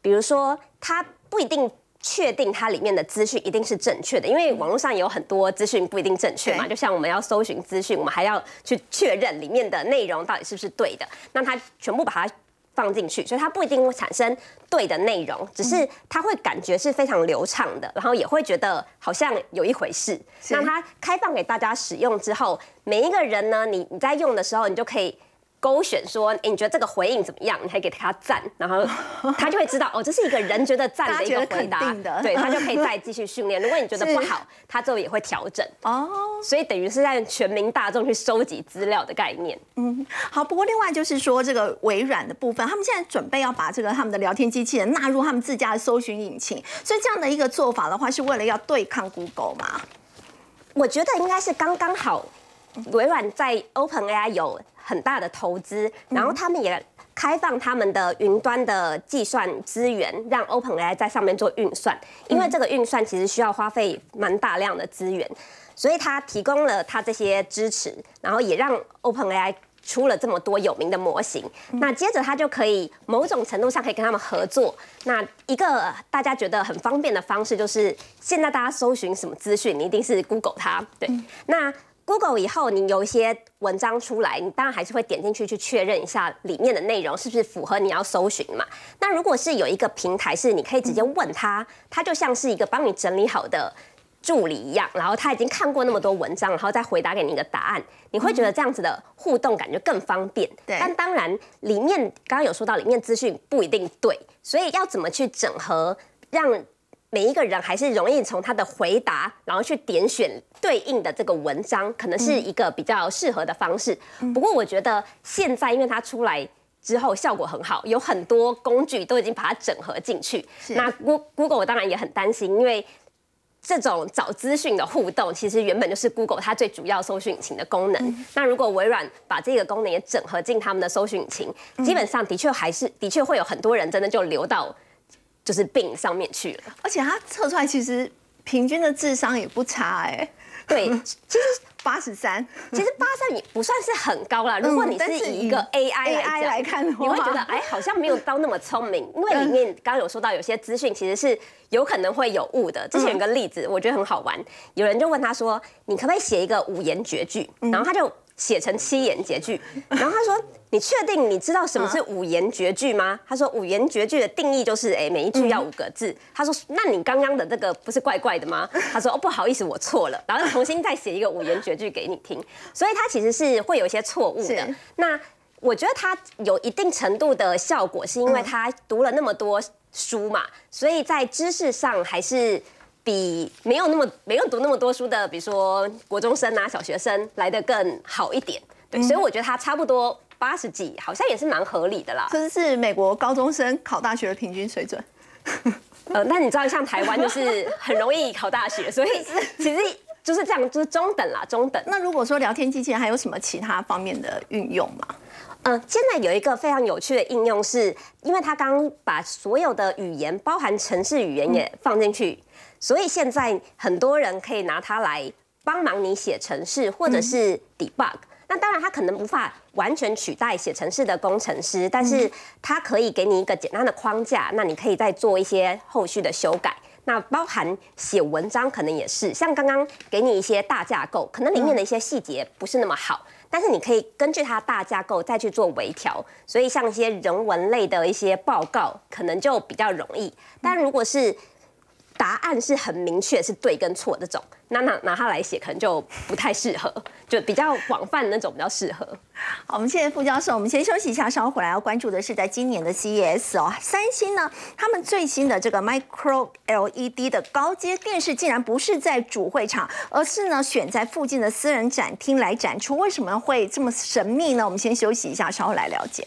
比如说，它不一定。确定它里面的资讯一定是正确的，因为网络上有很多资讯不一定正确嘛。就像我们要搜寻资讯，我们还要去确认里面的内容到底是不是对的。那它全部把它放进去，所以它不一定会产生对的内容，只是它会感觉是非常流畅的，然后也会觉得好像有一回事。那它开放给大家使用之后，每一个人呢，你你在用的时候，你就可以。勾选说，哎，你觉得这个回应怎么样？你还给他赞，然后 他就会知道，哦，这是一个人觉得赞的一个回答，对他就可以再继续训练。如果你觉得不好，他之后也会调整。哦，所以等于是在全民大众去收集资料的概念。嗯，好。不过另外就是说，这个微软的部分，他们现在准备要把这个他们的聊天机器人纳入他们自家的搜寻引擎，所以这样的一个做法的话，是为了要对抗 Google 嘛？我觉得应该是刚刚好。微软在 OpenAI 有很大的投资，然后他们也开放他们的云端的计算资源，让 OpenAI 在上面做运算。因为这个运算其实需要花费蛮大量的资源，所以他提供了他这些支持，然后也让 OpenAI 出了这么多有名的模型。那接着他就可以某种程度上可以跟他们合作。那一个大家觉得很方便的方式就是，现在大家搜寻什么资讯，你一定是 Google 它。对，那。Google 以后，你有一些文章出来，你当然还是会点进去去确认一下里面的内容是不是符合你要搜寻嘛。那如果是有一个平台是你可以直接问他，他就像是一个帮你整理好的助理一样，然后他已经看过那么多文章，然后再回答给你一个答案，你会觉得这样子的互动感觉更方便。对。但当然，里面刚刚有说到里面资讯不一定对，所以要怎么去整合让。每一个人还是容易从他的回答，然后去点选对应的这个文章，可能是一个比较适合的方式。不过我觉得现在，因为它出来之后效果很好，有很多工具都已经把它整合进去。那 Google 我当然也很担心，因为这种找资讯的互动，其实原本就是 Google 它最主要搜寻引擎的功能。那如果微软把这个功能也整合进他们的搜寻引擎，基本上的确还是的确会有很多人真的就流到。就是病上面去了，而且他测出来其实平均的智商也不差哎。对 其实八十三，其实八三也不算是很高了。如果你是以一个 AI AI 来看的话，你会觉得哎，好像没有到那么聪明，因为里面刚刚有说到有些资讯其实是有可能会有误的。之前有个例子，我觉得很好玩，有人就问他说：“你可不可以写一个五言绝句？”然后他就写成七言绝句，然后他说。你确定你知道什么是五言绝句吗？他说五言绝句的定义就是，哎，每一句要五个字。他说，那你刚刚的这个不是怪怪的吗？他说，哦，不好意思，我错了，然后重新再写一个五言绝句给你听。所以他其实是会有一些错误的。那我觉得他有一定程度的效果，是因为他读了那么多书嘛，所以在知识上还是比没有那么没有读那么多书的，比如说国中生啊、小学生来的更好一点。对，所以我觉得他差不多。八十几好像也是蛮合理的啦，这是美国高中生考大学的平均水准。呃，那你知道像台湾就是很容易考大学，所以其实就是这样，就是中等啦，中等。那如果说聊天机器人还有什么其他方面的运用吗？嗯，现在有一个非常有趣的应用，是因为它刚刚把所有的语言，包含城市语言也放进去，所以现在很多人可以拿它来帮忙你写程式，或者是 debug。那当然，它可能无法完全取代写程式的工程师，但是它可以给你一个简单的框架，那你可以再做一些后续的修改。那包含写文章，可能也是像刚刚给你一些大架构，可能里面的一些细节不是那么好。但是你可以根据它大架构再去做微调，所以像一些人文类的一些报告，可能就比较容易。但如果是答案是很明确是对跟错这种，那拿拿它来写可能就不太适合，就比较广泛那种比较适合。好，我们谢谢副教授，我们先休息一下，稍后回来要关注的是在今年的 CES 哦，三星呢，他们最新的这个 Micro LED 的高阶电视竟然不是在主会场，而是呢选在附近的私人展厅来展出，为什么会这么神秘呢？我们先休息一下，稍后来了解。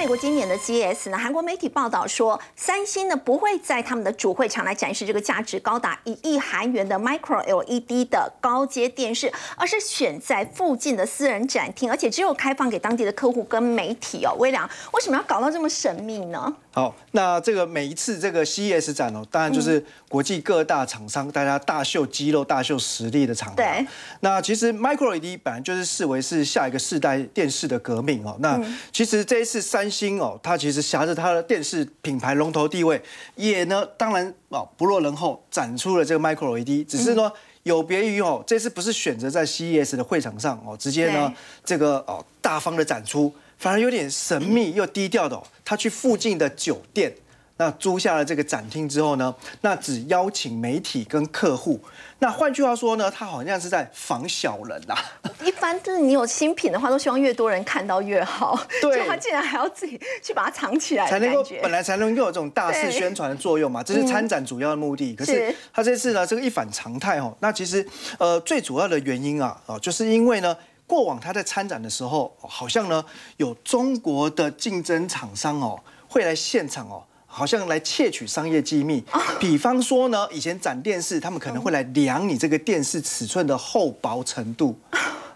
美国今年的 CES 呢，韩国媒体报道说，三星呢不会在他们的主会场来展示这个价值高达一亿韩元的 Micro LED 的高阶电视，而是选在附近的私人展厅，而且只有开放给当地的客户跟媒体哦。微良为什么要搞到这么神秘呢？好，那这个每一次这个 CES 展哦，当然就是国际各大厂商大家大秀肌肉、大秀实力的场合。对。那其实 Micro LED 本来就是视为是下一个世代电视的革命哦。那其实这一次三星哦，它其实挟着它的电视品牌龙头地位，也呢当然哦不落人后，展出了这个 Micro LED。只是呢有别于哦，这次不是选择在 CES 的会场上哦，直接呢这个哦大方的展出。反而有点神秘又低调的，哦他去附近的酒店，那租下了这个展厅之后呢，那只邀请媒体跟客户。那换句话说呢，他好像是在防小人呐。一般就是你有新品的话，都希望越多人看到越好。对，他竟然还要自己去把它藏起来，才能够本来才能够有这种大肆宣传的作用嘛，这是参展主要的目的。可是他这次呢，这个一反常态哦。那其实呃最主要的原因啊，哦，就是因为呢。过往他在参展的时候，好像呢有中国的竞争厂商哦会来现场哦，好像来窃取商业机密。比方说呢，以前展电视，他们可能会来量你这个电视尺寸的厚薄程度。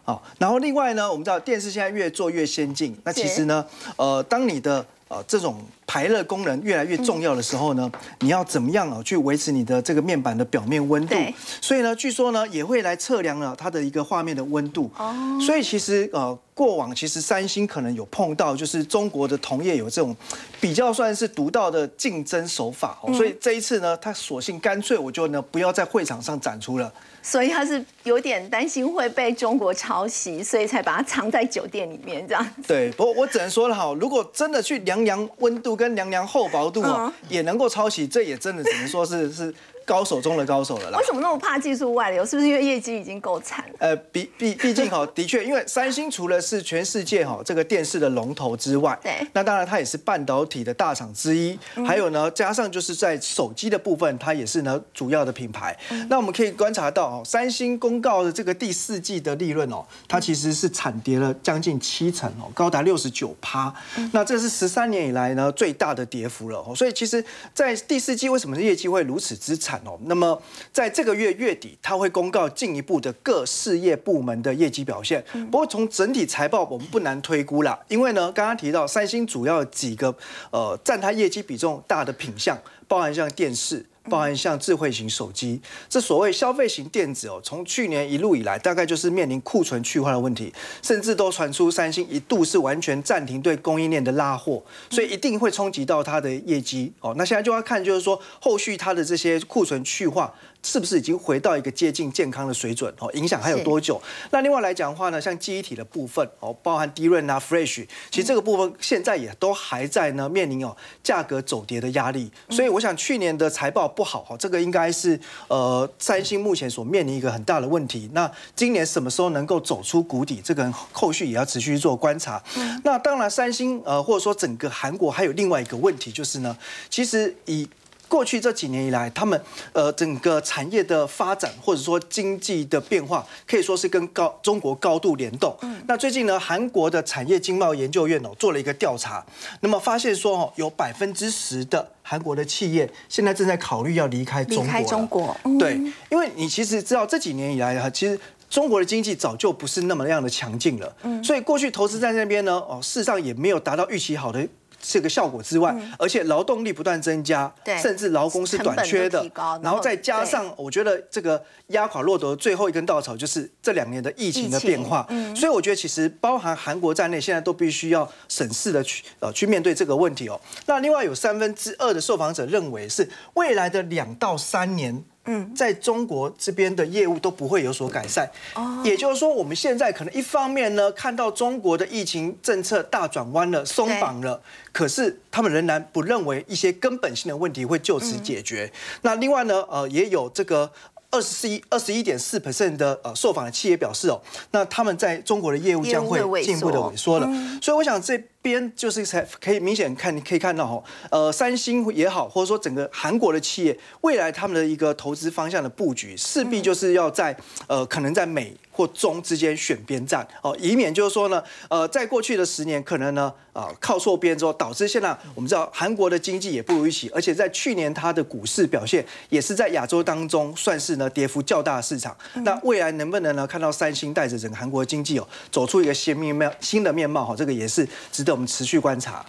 好，然后另外呢，我们知道电视现在越做越先进，那其实呢，呃，当你的呃这种排热功能越来越重要的时候呢，你要怎么样啊去维持你的这个面板的表面温度？所以呢，据说呢也会来测量了它的一个画面的温度。哦。所以其实呃过往其实三星可能有碰到，就是中国的同业有这种比较算是独到的竞争手法。哦。所以这一次呢，他索性干脆我就呢不要在会场上展出了。所以他是有点担心会被中国抄袭，所以才把它藏在酒店里面这样。对，不过我只能说了哈，如果真的去量量温度跟量量厚薄度啊，也能够抄袭，这也真的只能说是是。高手中的高手了啦！为什么那么怕技术外流？是不是因为业绩已经够惨？呃，毕毕毕竟哈，的确，因为三星除了是全世界哈这个电视的龙头之外，对，那当然它也是半导体的大厂之一。还有呢，加上就是在手机的部分，它也是呢主要的品牌。那我们可以观察到哦，三星公告的这个第四季的利润哦，它其实是惨跌了将近七成哦，高达六十九趴。那这是十三年以来呢最大的跌幅了哦。所以其实，在第四季为什么业绩会如此之惨？哦，那么在这个月月底，他会公告进一步的各事业部门的业绩表现。不过从整体财报，我们不难推估啦，因为呢，刚刚提到三星主要几个呃占它业绩比重大的品项，包含像电视。包含像智慧型手机，这所谓消费型电子哦，从去年一路以来，大概就是面临库存去化的问题，甚至都传出三星一度是完全暂停对供应链的拉货，所以一定会冲击到它的业绩哦。那现在就要看，就是说后续它的这些库存去化。是不是已经回到一个接近健康的水准？哦，影响还有多久？那另外来讲的话呢，像记忆体的部分哦，包含低润啊、Fresh，其实这个部分现在也都还在呢，面临哦价格走跌的压力。所以我想去年的财报不好哈，这个应该是呃三星目前所面临一个很大的问题。那今年什么时候能够走出谷底？这个后续也要持续做观察。那当然，三星呃或者说整个韩国还有另外一个问题就是呢，其实以过去这几年以来，他们呃整个产业的发展或者说经济的变化，可以说是跟高中国高度联动。那最近呢，韩国的产业经贸研究院哦做了一个调查，那么发现说哦，有百分之十的韩国的企业现在正在考虑要离开中国。离开中国，对，因为你其实知道这几年以来啊，其实。中国的经济早就不是那么样的强劲了，所以过去投资在那边呢，哦，事实上也没有达到预期好的这个效果之外，而且劳动力不断增加，甚至劳工是短缺的，然后再加上我觉得这个压垮骆驼的最后一根稻草就是这两年的疫情的变化，所以我觉得其实包含韩国在内，现在都必须要审视的去呃去面对这个问题哦。那另外有三分之二的受访者认为是未来的两到三年。嗯，在中国这边的业务都不会有所改善，哦，也就是说，我们现在可能一方面呢，看到中国的疫情政策大转弯了，松绑了，可是他们仍然不认为一些根本性的问题会就此解决。那另外呢，呃，也有这个。二十一二十一点四 percent 的呃受访的企业表示哦，那他们在中国的业务将会进一步的萎缩了。所以我想这边就是才可以明显看，你可以看到哈，呃，三星也好，或者说整个韩国的企业未来他们的一个投资方向的布局，势必就是要在呃可能在美。或中之间选边站哦，以免就是说呢，呃，在过去的十年，可能呢，啊，靠错边之后，导致现在我们知道韩国的经济也不如预期，而且在去年它的股市表现也是在亚洲当中算是呢跌幅较大的市场。那未来能不能呢看到三星带着整个韩国经济哦走出一个新面貌、新的面貌？哈，这个也是值得我们持续观察。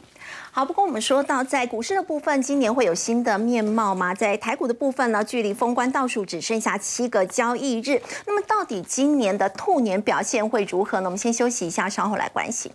好，不过我们说到在股市的部分，今年会有新的面貌吗？在台股的部分呢，距离封关倒数只剩下七个交易日，那么到底今年的兔年表现会如何呢？我们先休息一下，稍后来关心。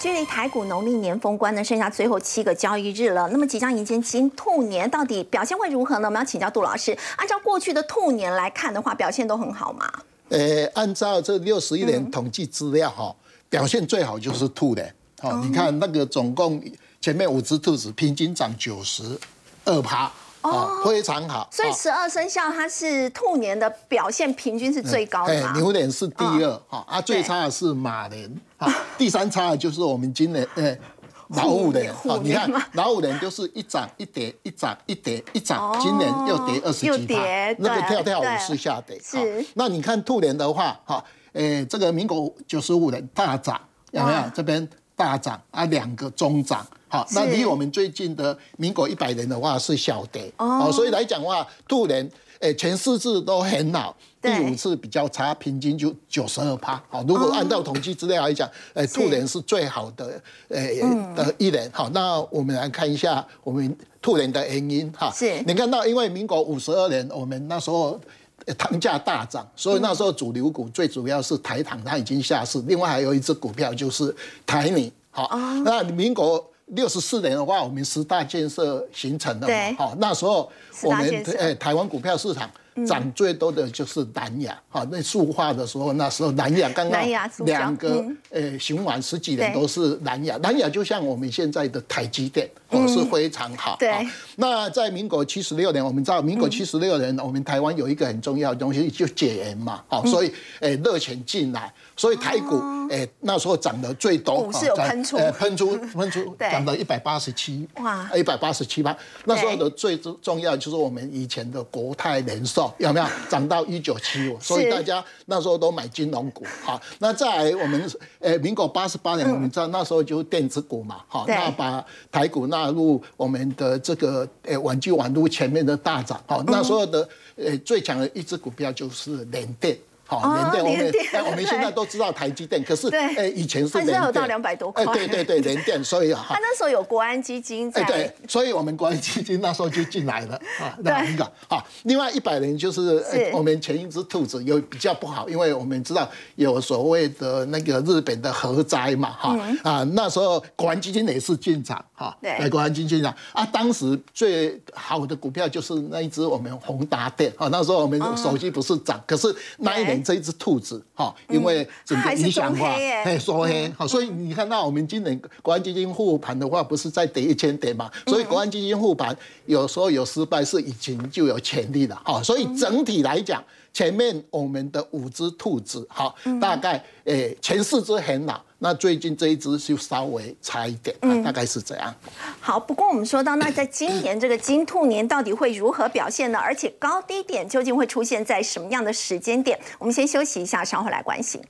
距离台股农历年封关呢，剩下最后七个交易日了。那么即将迎接金兔年，到底表现会如何呢？我们要请教杜老师。按照过去的兔年来看的话，表现都很好吗？呃，按照这六十一年统计资料哈，表现最好就是兔年。好，你看那个总共前面五只兔子平均涨九十二趴。哦，非常好。所以十二生肖它是兔年的表现平均是最高的。哎，牛年是第二，哈啊，最差的是马年，哈，第三差的就是我们今年，哎，老虎年，好，你看老虎年就是一涨一跌，一涨一跌，一涨，今年又跌二十几趴，那个跳跳舞是下跌。是。那你看兔年的话，哈，哎，这个民国九十五年大涨，有没有？这边大涨啊，两个中涨。好，那离我们最近的民国一百年的话是小跌哦，所以来讲话，兔年诶前四次都很好，第五次比较差，平均就九十二趴。好，如果按照统计资料来讲，诶兔年是最好的诶的一年。好，那我们来看一下我们兔年的原因哈。是，你看到因为民国五十二年，我们那时候糖价大涨，所以那时候主流股最主要是台糖，它已经下市，另外还有一只股票就是台泥。好，那民国。六十四年的话，我们十大建设形成的嘛，好，那时候我们诶台湾股票市场涨最多的就是南亚，好，那塑化的时候，那时候南亚刚刚两个诶循环十几年都是南亚，南亚就像我们现在的台积电，哦是非常好。对，那在民国七十六年，我们知道民国七十六年，我们台湾有一个很重要的东西就解严嘛，好，所以诶热钱进来。所以台股，哎，那时候涨得最多，股市有喷出，喷出，喷出，涨到一百八十七，哇，一百八十七八。那时候的最重要就是我们以前的国泰人寿有没有涨到一九七五？所以大家那时候都买金融股，好。那在我们，诶，民国八十八年，我们知道那时候就是电子股嘛，好，那把台股纳入我们的这个，呃，玩具网路前面的大涨，好，那时候的，呃，最强的一只股票就是联电。好，联电我们哎，我们现在都知道台积电，可是哎，以前是联电。到两百多块。哎，对对对，联电，所以 他那时候有国安基金在。对，所以我们国安基金那时候就进来了 啊，那一个好。另外一百人就是我们前一只兔子有比较不好，因为我们知道有所谓的那个日本的核灾嘛，哈。啊，那时候国安基金也是进场哈，对，国安基金进场啊，当时最好的股票就是那一只我们宏达电啊，那时候我们手机不是涨，可是那一年。年这一只兔子哈，因为整个影响化，哎，缩黑，好，所以你看到我们今年国安基金护盘的话，不是在跌一千点嘛？所以国安基金护盘有时候有失败，是已经就有潜力了，哈，所以整体来讲。前面我们的五只兔子，哈，大概诶前四只很老，那最近这一只就稍微差一点，大概是这样。好，不过我们说到，那在今年这个金兔年到底会如何表现呢？而且高低点究竟会出现在什么样的时间点？我们先休息一下，稍后来关心。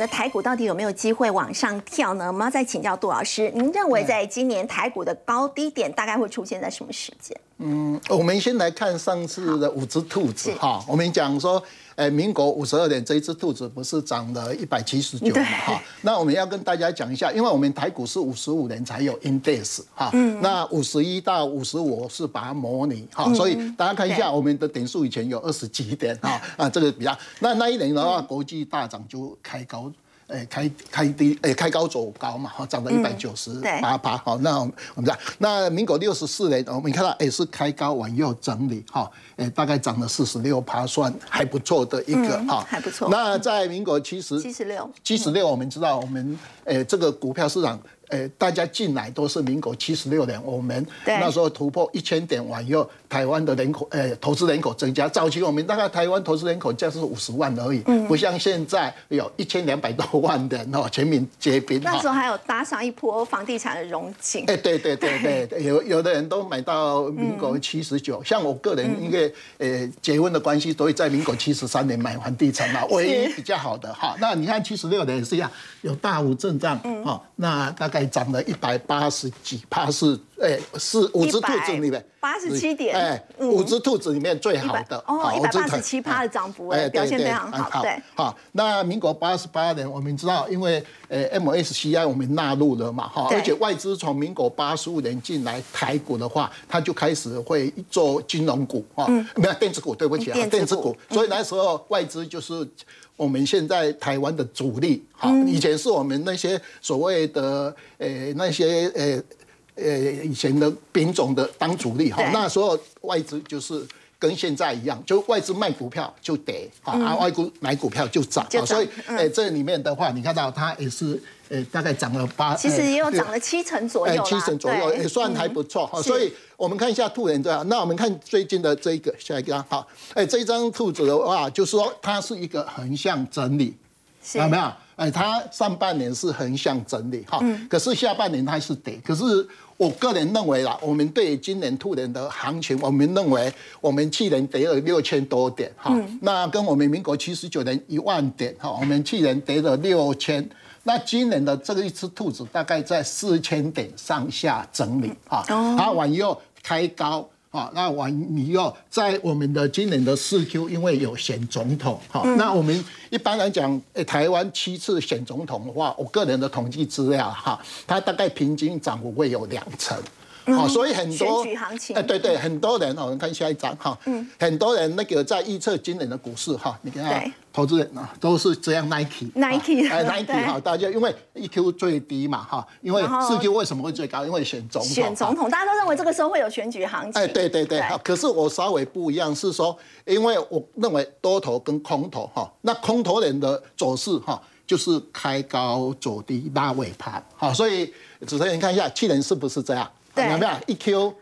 的台股到底有没有机会往上跳呢？我们要再请教杜老师，您认为在今年台股的高低点大概会出现在什么时间？嗯，我们先来看上次的五只兔子哈，我们讲说。哎，民国五十二年这一只兔子不是涨了一百七十九嘛？哈，那我们要跟大家讲一下，因为我们台股是五十五年才有 index 哈，那五十一到五十五是把它模拟哈，所以大家看一下我们的点数以前有二十几点哈，啊，这个比较那那一年的话，国际大涨就开高。哎，开开低，哎，开高走高嘛，哈，涨到一百九十八八，好，那我们讲，那民国六十四年，我们看到也是开高往右整理，哈，哎，大概涨了四十六趴，算还不错的一个，哈，还不错。那在民国七十七十六七十六，我们知道我们，哎，这个股票市场。诶，大家进来都是民国七十六年，我们那时候突破一千点完以后，台湾的人口，诶，投资人口增加。早期我们大概台湾投资人口就是五十万而已，不像现在有一千两百多万的哦，全民皆兵。那时候还有搭上一波房地产的融景。哎，对对对 对，有有的人都买到民国七十九，像我个人因为呃结婚的关系，所以在民国七十三年买房地产嘛，唯一比较好的哈。那你看七十六年也是一样，有大幅震荡，哈，那大概。涨了一百八十几趴是，哎，是五只兔子里面八十七点，哎，五只兔子里面最好的哦，一百八十七趴的涨幅，哎，表现非常好，对，好。那民国八十八年，我们知道，因为呃 MSCI 我们纳入了嘛，哈，而且外资从民国八十五年进来台股的话，它就开始会做金融股，哈，没有电子股，对不起啊，电子股，所以那时候外资就是。我们现在台湾的主力，好，以前是我们那些所谓的呃那些呃呃以前的兵种的当主力哈，那时候外资就是跟现在一样，就外资卖股票就跌，好，啊外股买股票就涨，所以呃这里面的话，你看到它也是。呃，大概涨了八，其实也有涨了七成左右七成左右也算还不错哈。所以我们看一下兔人这样，那我们看最近的这一个下一个好，哎，这张兔子的话，就是说它是一个横向整理，有没有？哎，它上半年是横向整理哈，可是下半年它是跌。可是我个人认为啦，我们对今年兔年的行情，我们认为我们去年跌了六千多点哈，那跟我们民国七十九年一万点哈，我们去年跌了六千。那今年的这个一只兔子大概在四千点上下整理哈，它往右开高啊，那我你要在我们的今年的四 Q，因为有选总统哈，那我们一般来讲，台湾七次选总统的话，我个人的统计资料哈，它大概平均涨幅会有两成。好，所以很多哎，对对，很多人哦，我们看下一张哈，嗯，很多人那个在预测今年的股市哈，你看投资人啊都是这样，Nike，Nike，哎，Nike 哈，大家因为 EQ 最低嘛哈，因为四 Q 为什么会最高？因为选总统，选总统，大家都认为这个时候会有选举行情。哎，对对对，可是我稍微不一样，是说，因为我认为多头跟空头哈，那空头人的走势哈，就是开高走低拉尾盘，好，所以主持人看一下去年是不是这样？有没有一 Q？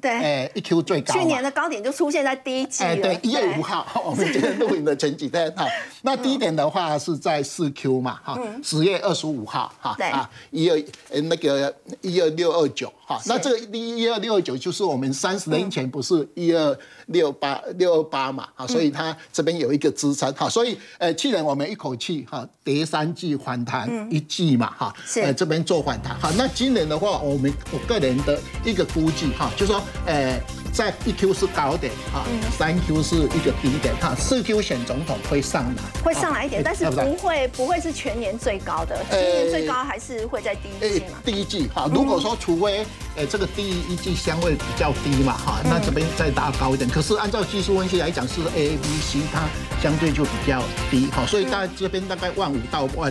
对，哎，一 Q 最高。去年的高点就出现在第一季。哎，对，一月五号，我们今天录影的前几天哈。那低点的话是在四 Q 嘛，哈，十月二十五号，哈，啊，一二呃那个一二六二九，哈，那这个一二六二九就是我们三十年前不是一二六八六二八嘛，啊，所以它这边有一个支撑，哈，所以呃去年我们一口气哈跌三季反弹一季嘛，哈，呃这边做反弹，好，那今年的话，我们我个人的一个估计哈，就说呃。在一 Q 是高点啊，三 Q 是一个低点哈，四 Q 选总统会上来，会上来一点，啊但是不会不会是全年最高的，全年最高还是会在第一季嘛。第一季哈，如果说除非呃这个第一季相位比较低嘛哈，那这边再拉高一点。可是按照技术分析来讲，是 A、B、C 它相对就比较低哈，所以大概这边大概万五到万